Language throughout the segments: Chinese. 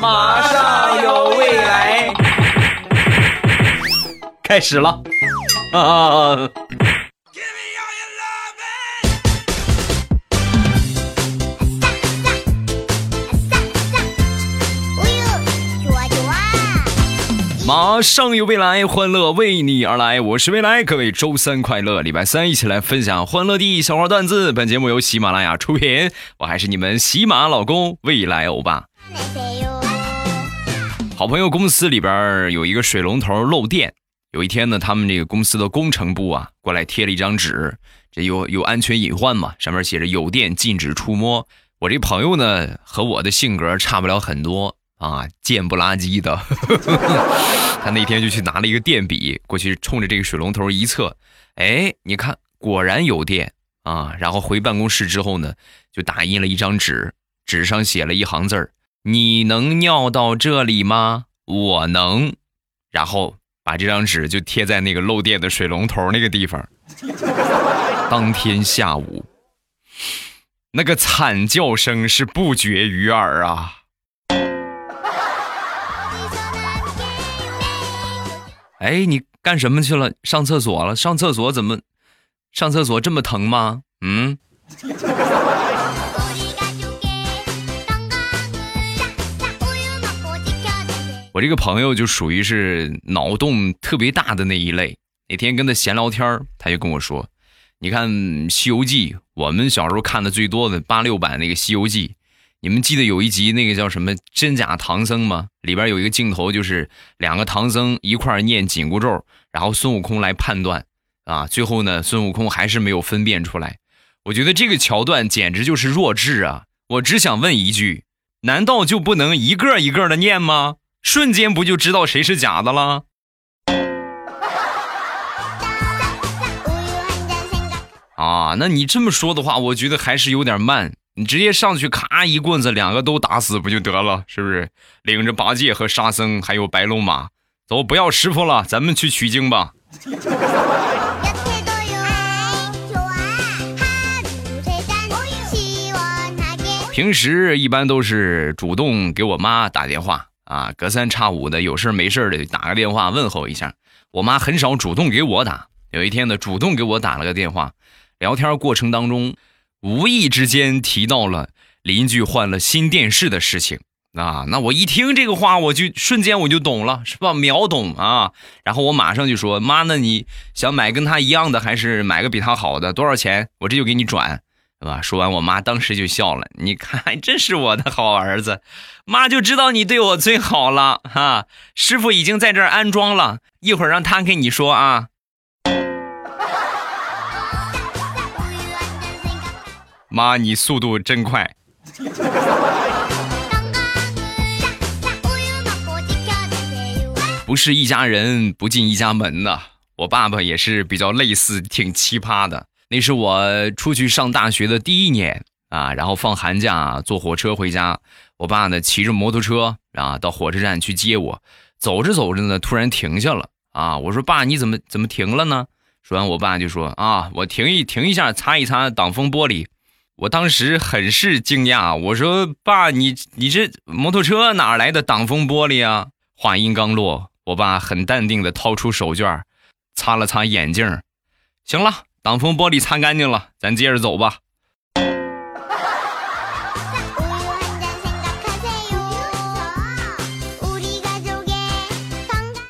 马上有未来，开始了啊！马上有未来，欢乐为你而来。我是未来，各位周三快乐，礼拜三一起来分享欢乐的小花段子。本节目由喜马拉雅出品，我还是你们喜马老公未来欧巴。好朋友公司里边有一个水龙头漏电，有一天呢，他们这个公司的工程部啊过来贴了一张纸，这有有安全隐患嘛，上面写着有电禁止触摸。我这朋友呢和我的性格差不了很多。啊，贱不拉几的，他那天就去拿了一个电笔过去，冲着这个水龙头一测，哎，你看，果然有电啊！然后回办公室之后呢，就打印了一张纸，纸上写了一行字儿：“你能尿到这里吗？我能。”然后把这张纸就贴在那个漏电的水龙头那个地方。当天下午，那个惨叫声是不绝于耳啊！哎，你干什么去了？上厕所了？上厕所怎么？上厕所这么疼吗？嗯。我这个朋友就属于是脑洞特别大的那一类。那天跟他闲聊天他就跟我说：“你看《西游记》，我们小时候看的最多的八六版那个《西游记》。”你们记得有一集那个叫什么真假唐僧吗？里边有一个镜头，就是两个唐僧一块念紧箍咒，然后孙悟空来判断，啊，最后呢，孙悟空还是没有分辨出来。我觉得这个桥段简直就是弱智啊！我只想问一句，难道就不能一个一个的念吗？瞬间不就知道谁是假的了？啊，那你这么说的话，我觉得还是有点慢。你直接上去，咔一棍子，两个都打死不就得了？是不是？领着八戒和沙僧还有白龙马，走，不要师傅了，咱们去取经吧。平时一般都是主动给我妈打电话啊，隔三差五的有事没事的打个电话问候一下。我妈很少主动给我打，有一天呢，主动给我打了个电话，聊天过程当中。无意之间提到了邻居换了新电视的事情啊，那我一听这个话，我就瞬间我就懂了，是吧？秒懂啊！然后我马上就说：“妈，那你想买跟他一样的，还是买个比他好的？多少钱？我这就给你转，是吧？”说完，我妈当时就笑了。你看，真是我的好儿子，妈就知道你对我最好了哈。师傅已经在这儿安装了，一会儿让他跟你说啊。妈，你速度真快！不是一家人不进一家门呐。我爸爸也是比较类似，挺奇葩的。那是我出去上大学的第一年啊，然后放寒假坐火车回家，我爸呢骑着摩托车啊到火车站去接我，走着走着呢突然停下了啊，我说爸你怎么怎么停了呢？说完我爸就说啊我停一停一下擦一擦挡风玻璃。我当时很是惊讶，我说：“爸，你你这摩托车哪来的挡风玻璃啊？”话音刚落，我爸很淡定的掏出手绢，擦了擦眼镜。行了，挡风玻璃擦干净了，咱接着走吧。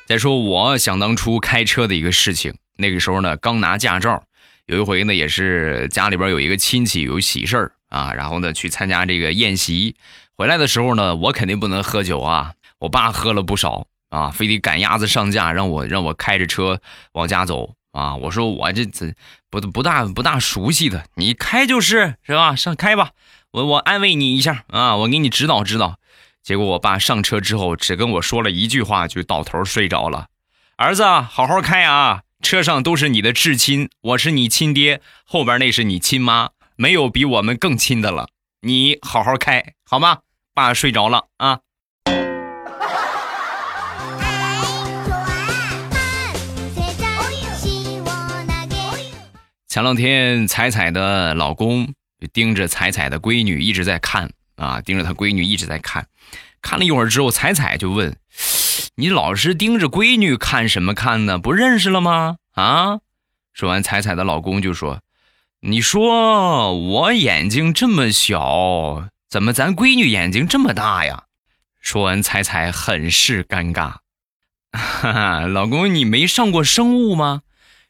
再说我想当初开车的一个事情，那个时候呢，刚拿驾照。有一回呢，也是家里边有一个亲戚有喜事儿啊，然后呢去参加这个宴席，回来的时候呢，我肯定不能喝酒啊。我爸喝了不少啊，非得赶鸭子上架，让我让我开着车往家走啊。我说我这这不不大不大熟悉的，你开就是是吧？上开吧，我我安慰你一下啊，我给你指导指导。结果我爸上车之后，只跟我说了一句话，就倒头睡着了。儿子，好好开啊。车上都是你的至亲，我是你亲爹，后边那是你亲妈，没有比我们更亲的了。你好好开，好吗？爸睡着了啊。前两天彩彩的老公就盯着彩彩的闺女一直在看啊，盯着他闺女一直在看，看了一会儿之后，彩彩就问：“你老是盯着闺女看什么看呢？不认识了吗？”啊！说完，彩彩的老公就说：“你说我眼睛这么小，怎么咱闺女眼睛这么大呀？”说完，彩彩很是尴尬。哈哈，老公，你没上过生物吗？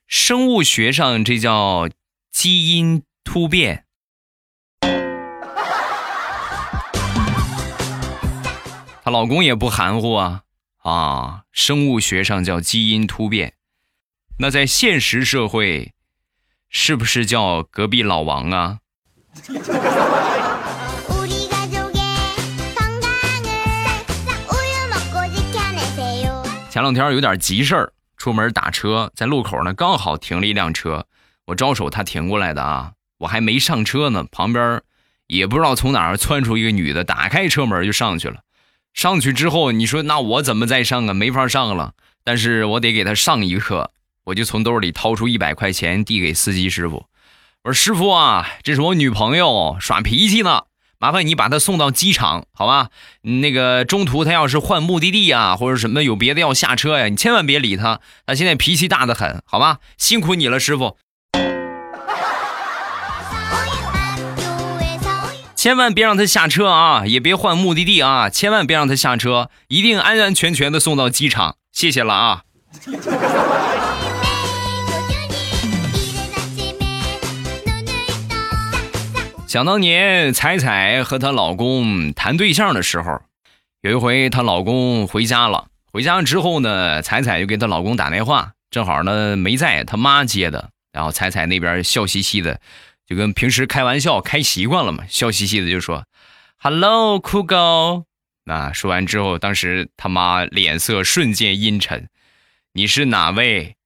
生物学上这叫基因突变。她老公也不含糊啊啊！生物学上叫基因突变，那在现实社会，是不是叫隔壁老王啊？前两天有点急事儿，出门打车，在路口呢，刚好停了一辆车，我招手他停过来的啊，我还没上车呢，旁边也不知道从哪儿窜出一个女的，打开车门就上去了。上去之后，你说那我怎么再上啊？没法上了，但是我得给他上一课，我就从兜里掏出一百块钱递给司机师傅，我说师傅啊，这是我女朋友耍脾气呢。麻烦你把他送到机场，好吧？那个中途他要是换目的地啊，或者什么有别的要下车呀，你千万别理他，他现在脾气大的很，好吧？辛苦你了，师傅。千万别让他下车啊，也别换目的地啊，千万别让他下车，一定安安全全的送到机场，谢谢了啊。想当年，彩彩和她老公谈对象的时候，有一回她老公回家了。回家之后呢，彩彩就给她老公打电话，正好呢没在，她妈接的。然后彩彩那边笑嘻嘻的，就跟平时开玩笑开习惯了嘛，笑嘻嘻的就说：“Hello，酷狗。”那说完之后，当时他妈脸色瞬间阴沉：“你是哪位？”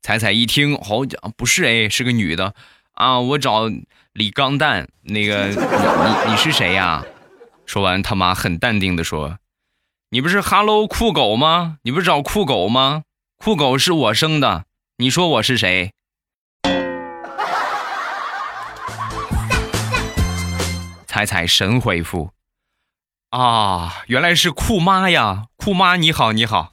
彩彩一听，好讲不是哎，是个女的啊，我找。李钢蛋，那个你你你是谁呀？说完，他妈很淡定的说：“你不是 Hello 酷狗吗？你不是找酷狗吗？酷狗是我生的，你说我是谁？”彩彩神回复：“啊，原来是酷妈呀！酷妈你好，你好。”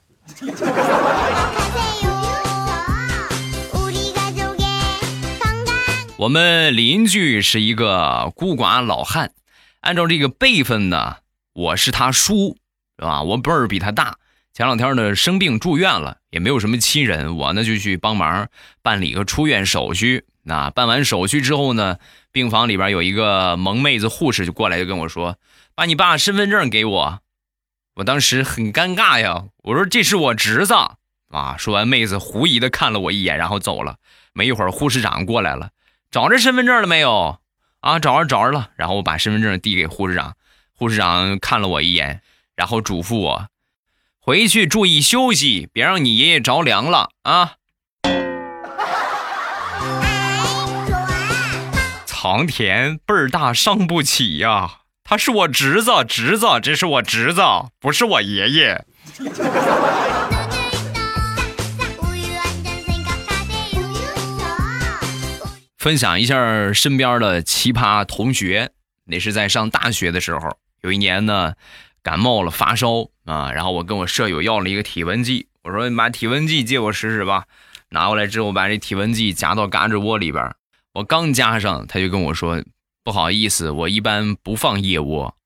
我们邻居是一个孤寡老汉，按照这个辈分呢，我是他叔，是吧？我辈儿比他大。前两天呢生病住院了，也没有什么亲人，我呢就去帮忙办理个出院手续。那办完手续之后呢，病房里边有一个萌妹子护士就过来就跟我说：“把你爸身份证给我。”我当时很尴尬呀，我说：“这是我侄子。”啊，说完妹子狐疑的看了我一眼，然后走了。没一会儿护士长过来了。找着身份证了没有？啊，找着找着了。然后我把身份证递给护士长，护士长看了我一眼，然后嘱咐我回去注意休息，别让你爷爷着凉了啊。藏田辈儿大伤不起呀，他是我侄子，侄子，这是我侄子，不是我爷爷。分享一下身边的奇葩同学，那是在上大学的时候，有一年呢，感冒了发烧啊，然后我跟我舍友要了一个体温计，我说你把体温计借我使使吧，拿过来之后把这体温计夹到胳肢窝里边，我刚夹上，他就跟我说不好意思，我一般不放腋窝。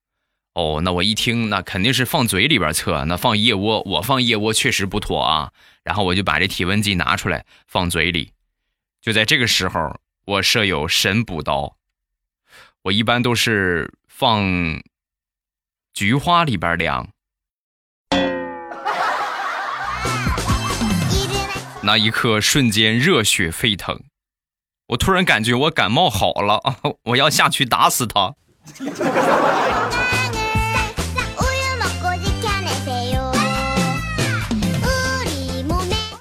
哦，那我一听，那肯定是放嘴里边测，那放腋窝，我放腋窝确实不妥啊，然后我就把这体温计拿出来放嘴里，就在这个时候。我舍友神补刀，我一般都是放菊花里边凉。那一刻瞬间热血沸腾，我突然感觉我感冒好了啊！我要下去打死他。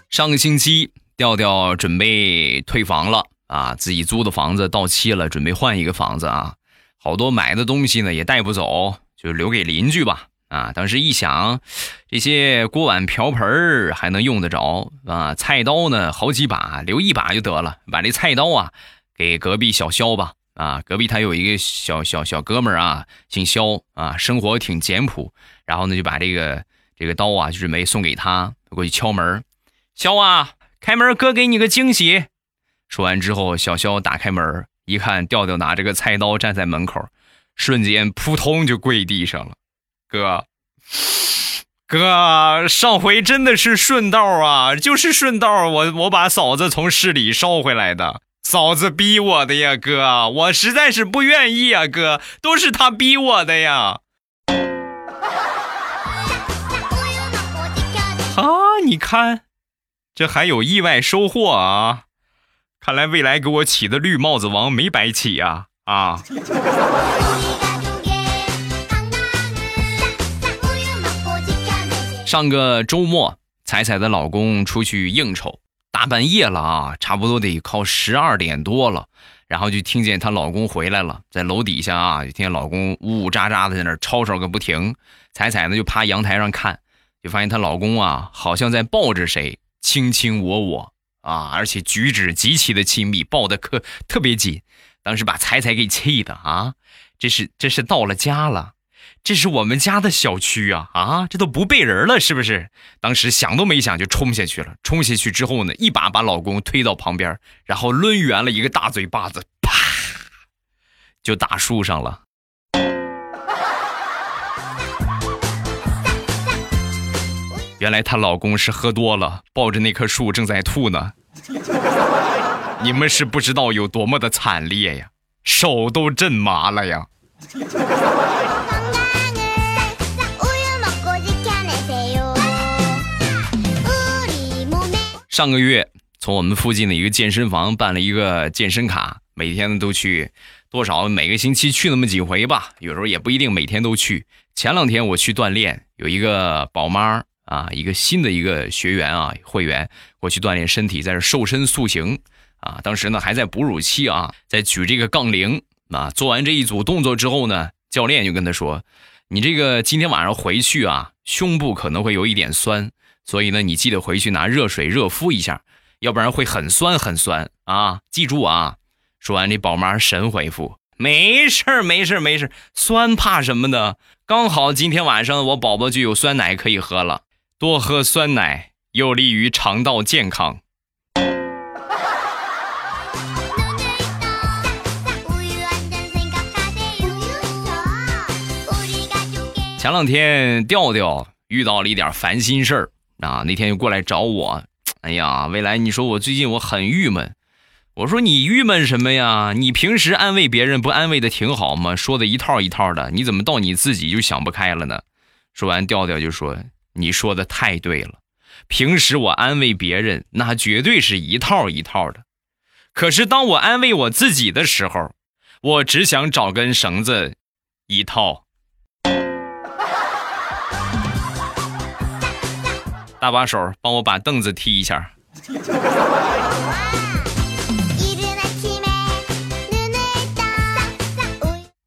上个星期调调准备退房了。啊，自己租的房子到期了，准备换一个房子啊。好多买的东西呢也带不走，就留给邻居吧。啊，当时一想，这些锅碗瓢盆还能用得着啊。菜刀呢，好几把，留一把就得了。把这菜刀啊给隔壁小肖吧。啊，隔壁他有一个小小小哥们儿啊，姓肖啊，生活挺简朴，然后呢就把这个这个刀啊就准备送给他，过去敲门，肖啊，开门，哥给你个惊喜。说完之后，小肖打开门，一看调调拿着个菜刀站在门口，瞬间扑通就跪地上了，哥。哥，上回真的是顺道啊，就是顺道，我我把嫂子从市里捎回来的，嫂子逼我的呀，哥，我实在是不愿意啊，哥，都是他逼我的呀。啊，你看，这还有意外收获啊！看来未来给我起的绿帽子王没白起呀！啊。上个周末，彩彩的老公出去应酬，大半夜了啊，差不多得靠十二点多了，然后就听见她老公回来了，在楼底下啊，就听见老公呜呜喳喳的在那吵吵个不停。彩彩呢就趴阳台上看，就发现她老公啊，好像在抱着谁，卿卿我我啊，而且举止极其的亲密，抱的可特别紧。当时把彩彩给气的啊，这是这是到了家了。这是我们家的小区啊啊！这都不背人了，是不是？当时想都没想就冲下去了。冲下去之后呢，一把把老公推到旁边，然后抡圆了一个大嘴巴子，啪，就打树上了。原来她老公是喝多了，抱着那棵树正在吐呢。你们是不知道有多么的惨烈呀，手都震麻了呀。上个月从我们附近的一个健身房办了一个健身卡，每天都去，多少每个星期去那么几回吧，有时候也不一定每天都去。前两天我去锻炼，有一个宝妈啊，一个新的一个学员啊，会员过去锻炼身体，在这瘦身塑形啊。当时呢还在哺乳期啊，在举这个杠铃啊。做完这一组动作之后呢，教练就跟他说：“你这个今天晚上回去啊，胸部可能会有一点酸。”所以呢，你记得回去拿热水热敷一下，要不然会很酸很酸啊！记住啊！说完，这宝妈神回复：“没事儿，没事儿，没事儿，酸怕什么呢？刚好今天晚上我宝宝就有酸奶可以喝了，多喝酸奶有利于肠道健康。”前两天调调遇到了一点烦心事儿。啊，那天又过来找我，哎呀，未来，你说我最近我很郁闷。我说你郁闷什么呀？你平时安慰别人不安慰的挺好吗？说的一套一套的，你怎么到你自己就想不开了呢？说完，调调就说：“你说的太对了，平时我安慰别人那绝对是一套一套的，可是当我安慰我自己的时候，我只想找根绳子一套。”搭把手，帮我把凳子踢一下。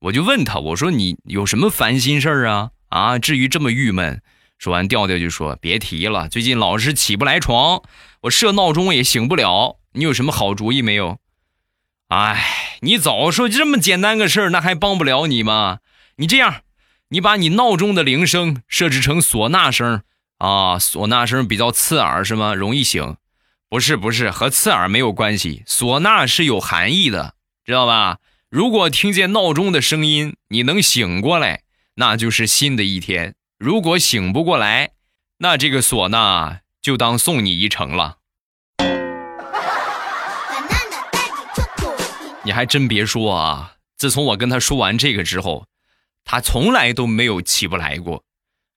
我就问他，我说你有什么烦心事儿啊？啊，至于这么郁闷？说完，调调就说别提了，最近老是起不来床，我设闹钟也醒不了。你有什么好主意没有？哎，你早说这么简单个事儿，那还帮不了你吗？你这样，你把你闹钟的铃声设置成唢呐声。啊，唢呐声比较刺耳是吗？容易醒？不是，不是，和刺耳没有关系。唢呐是有含义的，知道吧？如果听见闹钟的声音，你能醒过来，那就是新的一天；如果醒不过来，那这个唢呐就当送你一程了。你还真别说啊，自从我跟他说完这个之后，他从来都没有起不来过。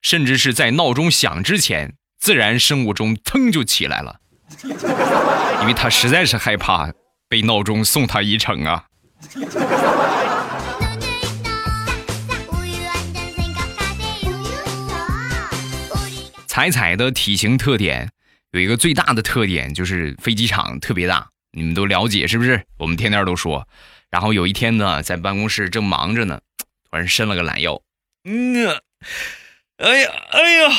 甚至是在闹钟响之前，自然生物钟腾就起来了，因为他实在是害怕被闹钟送他一程啊。彩彩的体型特点有一个最大的特点就是飞机场特别大，你们都了解是不是？我们天天都说。然后有一天呢，在办公室正忙着呢，突然伸了个懒腰，嗯。哎呀，哎呀，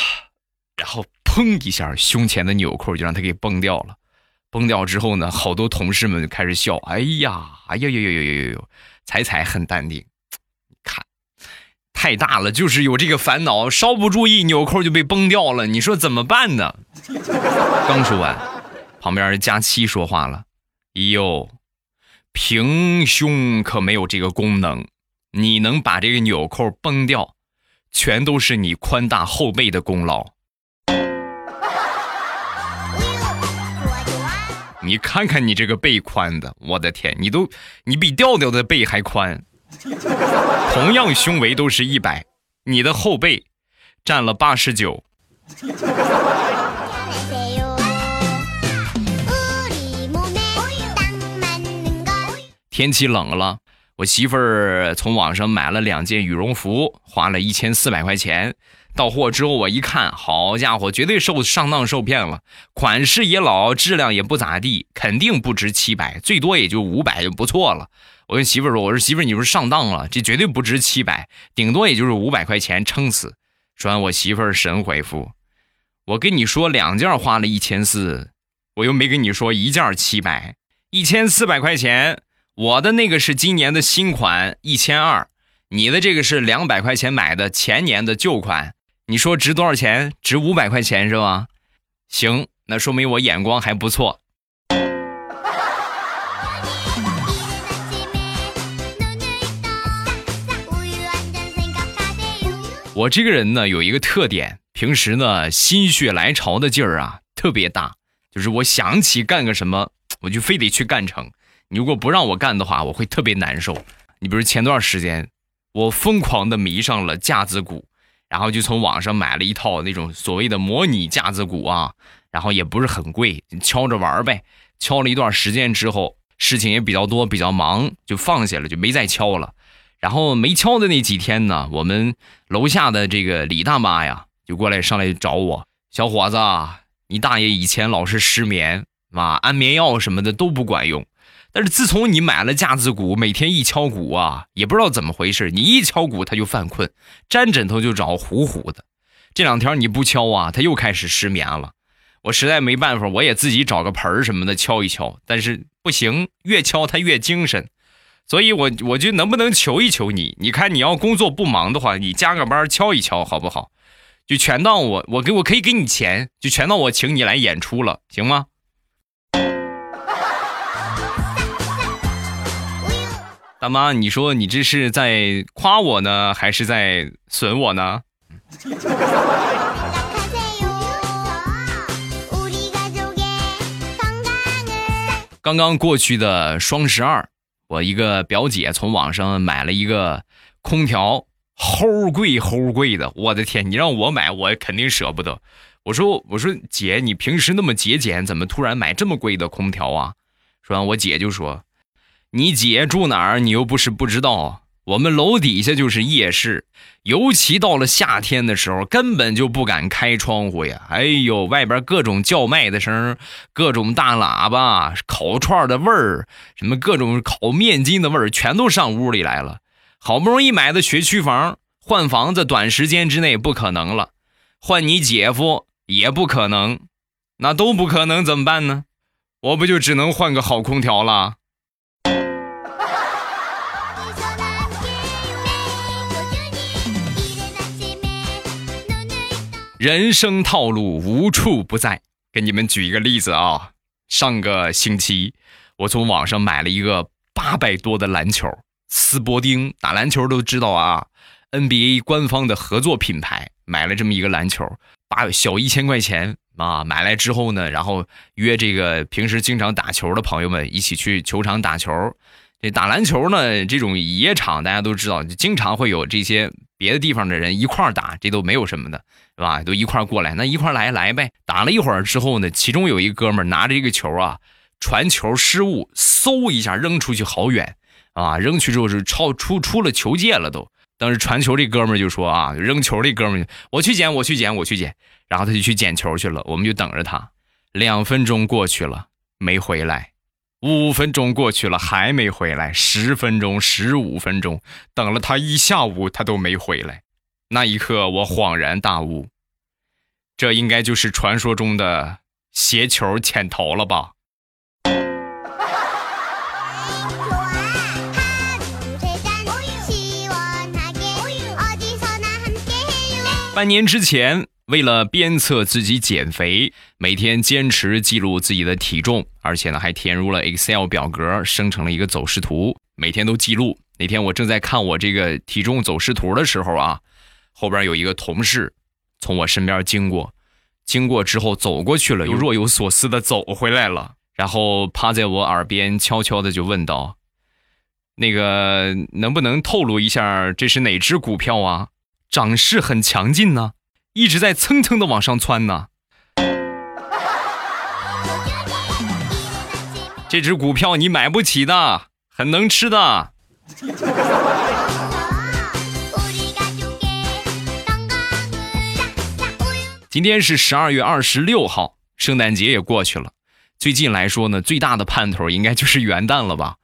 然后砰一下，胸前的纽扣就让他给崩掉了。崩掉之后呢，好多同事们就开始笑。哎呀，哎呀呦呦呦呦呦！彩彩很淡定，太大了，就是有这个烦恼，稍不注意纽扣就被崩掉了。你说怎么办呢？刚说完，旁边的佳期说话了：“哟，平胸可没有这个功能，你能把这个纽扣崩掉，全都是你宽大后背的功劳。”你看看你这个背宽的，我的天，你都你比调调的背还宽。同样胸围都是一百，你的后背占了八十九。天气冷了，我媳妇儿从网上买了两件羽绒服，花了一千四百块钱。到货之后，我一看，好家伙，绝对受上当受骗了。款式也老，质量也不咋地，肯定不值七百，最多也就五百就不错了。我跟媳妇说：“我说媳妇，你不是上当了？这绝对不值七百，顶多也就是五百块钱，撑死。”说完，我媳妇神回复：“我跟你说，两件花了一千四，我又没跟你说一件七百，一千四百块钱。我的那个是今年的新款，一千二，你的这个是两百块钱买的前年的旧款。”你说值多少钱？值五百块钱是吧？行，那说明我眼光还不错。我这个人呢，有一个特点，平时呢心血来潮的劲儿啊特别大，就是我想起干个什么，我就非得去干成。你如果不让我干的话，我会特别难受。你比如前段时间，我疯狂的迷上了架子鼓。然后就从网上买了一套那种所谓的模拟架子鼓啊，然后也不是很贵，敲着玩呗。敲了一段时间之后，事情也比较多，比较忙，就放下了，就没再敲了。然后没敲的那几天呢，我们楼下的这个李大妈呀，就过来上来找我，小伙子，你大爷以前老是失眠，啊，安眠药什么的都不管用。但是自从你买了架子鼓，每天一敲鼓啊，也不知道怎么回事，你一敲鼓他就犯困，沾枕头就着呼呼的。这两天你不敲啊，他又开始失眠了。我实在没办法，我也自己找个盆儿什么的敲一敲，但是不行，越敲他越精神。所以我我就能不能求一求你？你看你要工作不忙的话，你加个班敲一敲好不好？就全当我我给我可以给你钱，就全当我请你来演出了，行吗？大妈，你说你这是在夸我呢，还是在损我呢？刚刚过去的双十二，我一个表姐从网上买了一个空调，齁贵齁贵的，我的天！你让我买，我肯定舍不得。我说我说姐，你平时那么节俭，怎么突然买这么贵的空调啊？说完，我姐就说。你姐住哪儿？你又不是不知道。我们楼底下就是夜市，尤其到了夏天的时候，根本就不敢开窗户呀。哎呦，外边各种叫卖的声，各种大喇叭，烤串的味儿，什么各种烤面筋的味儿，全都上屋里来了。好不容易买的学区房，换房子短时间之内不可能了，换你姐夫也不可能，那都不可能，怎么办呢？我不就只能换个好空调了？人生套路无处不在，给你们举一个例子啊。上个星期，我从网上买了一个八百多的篮球，斯伯丁打篮球都知道啊，NBA 官方的合作品牌，买了这么一个篮球，八小一千块钱啊。买来之后呢，然后约这个平时经常打球的朋友们一起去球场打球。这打篮球呢，这种野场大家都知道，就经常会有这些别的地方的人一块打，这都没有什么的。是吧？都一块过来，那一块来来呗。打了一会儿之后呢，其中有一哥们拿着一个球啊，传球失误，嗖一下扔出去好远啊！扔去之后是超出出了球界了都。当时传球这哥们就说啊，扔球这哥们，我去捡，我去捡，我去捡。然后他就去捡球去了，我们就等着他。两分钟过去了，没回来；五分钟过去了还没回来十分钟十五分钟等了他一下午他都没回来。那一刻我恍然大悟这应该就是传说中的鞋球潜逃了吧？半年之前为了鞭策自己减肥，每天坚持记录自己的体重，而且呢还填入了 Excel 表格，生成了一个走势图，每天都记录。那天我正在看我这个体重走势图的时候啊，后边有一个同事从我身边经过，经过之后走过去了，又若有所思的走回来了，然后趴在我耳边悄悄的就问道：“那个能不能透露一下这是哪只股票啊？涨势很强劲呢，一直在蹭蹭的往上窜呢。这只股票你买不起的，很能吃的。”今天是十二月二十六号，圣诞节也过去了。最近来说呢，最大的盼头应该就是元旦了吧。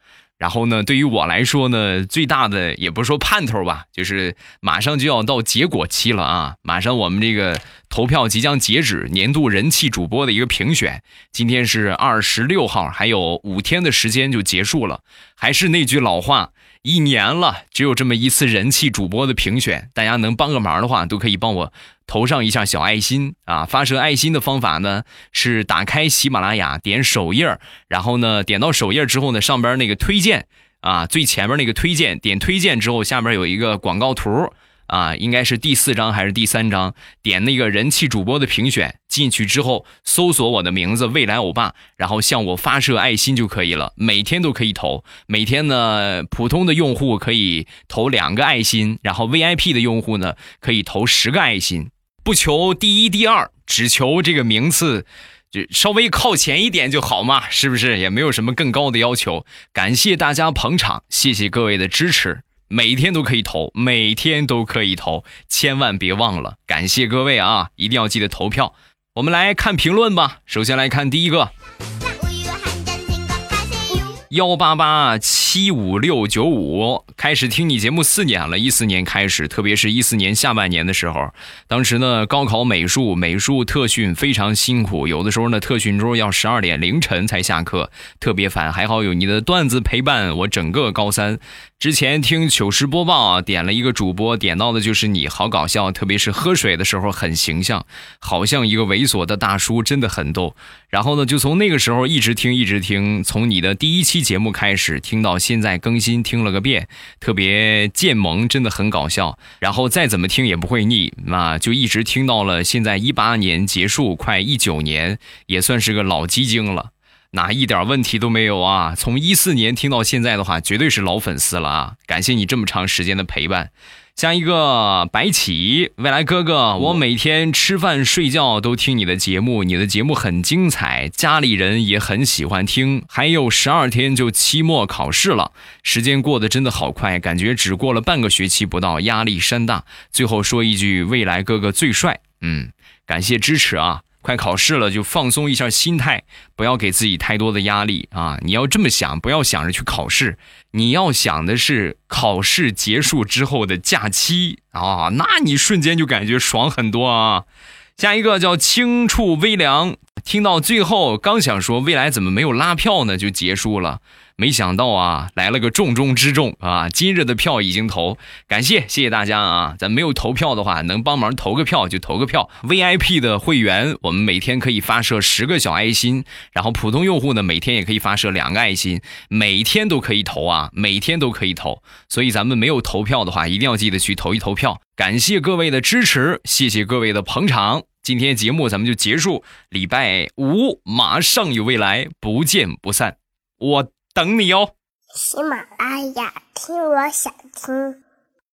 然后呢，对于我来说呢，最大的也不是说盼头吧，就是马上就要到结果期了啊！马上我们这个投票即将截止，年度人气主播的一个评选，今天是二十六号，还有五天的时间就结束了。还是那句老话。一年了，只有这么一次人气主播的评选，大家能帮个忙的话，都可以帮我投上一下小爱心啊！发射爱心的方法呢，是打开喜马拉雅，点首页，然后呢，点到首页之后呢，上边那个推荐啊，最前面那个推荐，点推荐之后，下面有一个广告图。啊，应该是第四章还是第三章？点那个人气主播的评选进去之后，搜索我的名字“未来欧巴”，然后向我发射爱心就可以了。每天都可以投，每天呢，普通的用户可以投两个爱心，然后 VIP 的用户呢可以投十个爱心。不求第一、第二，只求这个名次就稍微靠前一点就好嘛，是不是？也没有什么更高的要求。感谢大家捧场，谢谢各位的支持。每天都可以投，每天都可以投，千万别忘了，感谢各位啊！一定要记得投票。我们来看评论吧，首先来看第一个。幺八八七五六九五，开始听你节目四年了，一四年开始，特别是一四年下半年的时候，当时呢高考美术美术特训非常辛苦，有的时候呢特训中要十二点凌晨才下课，特别烦。还好有你的段子陪伴我整个高三。之前听糗事播报啊，点了一个主播，点到的就是你，好搞笑，特别是喝水的时候很形象，好像一个猥琐的大叔，真的很逗。然后呢，就从那个时候一直听一直听，从你的第一期节目开始听到现在更新，听了个遍，特别贱萌，真的很搞笑。然后再怎么听也不会腻，那就一直听到了现在一八年结束，快一九年，也算是个老基精了。哪一点问题都没有啊！从一四年听到现在的话，绝对是老粉丝了啊！感谢你这么长时间的陪伴。下一个白起，未来哥哥，我每天吃饭睡觉都听你的节目，你的节目很精彩，家里人也很喜欢听。还有十二天就期末考试了，时间过得真的好快，感觉只过了半个学期不到，压力山大。最后说一句，未来哥哥最帅，嗯，感谢支持啊！快考试了，就放松一下心态，不要给自己太多的压力啊！你要这么想，不要想着去考试，你要想的是考试结束之后的假期啊！那你瞬间就感觉爽很多啊！下一个叫轻触微凉，听到最后刚想说未来怎么没有拉票呢，就结束了。没想到啊，来了个重中之重啊！今日的票已经投，感谢谢谢大家啊！咱没有投票的话，能帮忙投个票就投个票。VIP 的会员，我们每天可以发射十个小爱心，然后普通用户呢，每天也可以发射两个爱心，每天都可以投啊，每天都可以投。所以咱们没有投票的话，一定要记得去投一投票。感谢各位的支持，谢谢各位的捧场。今天节目咱们就结束，礼拜五马上有未来，不见不散。我。等你哦！喜马拉雅听，我想听。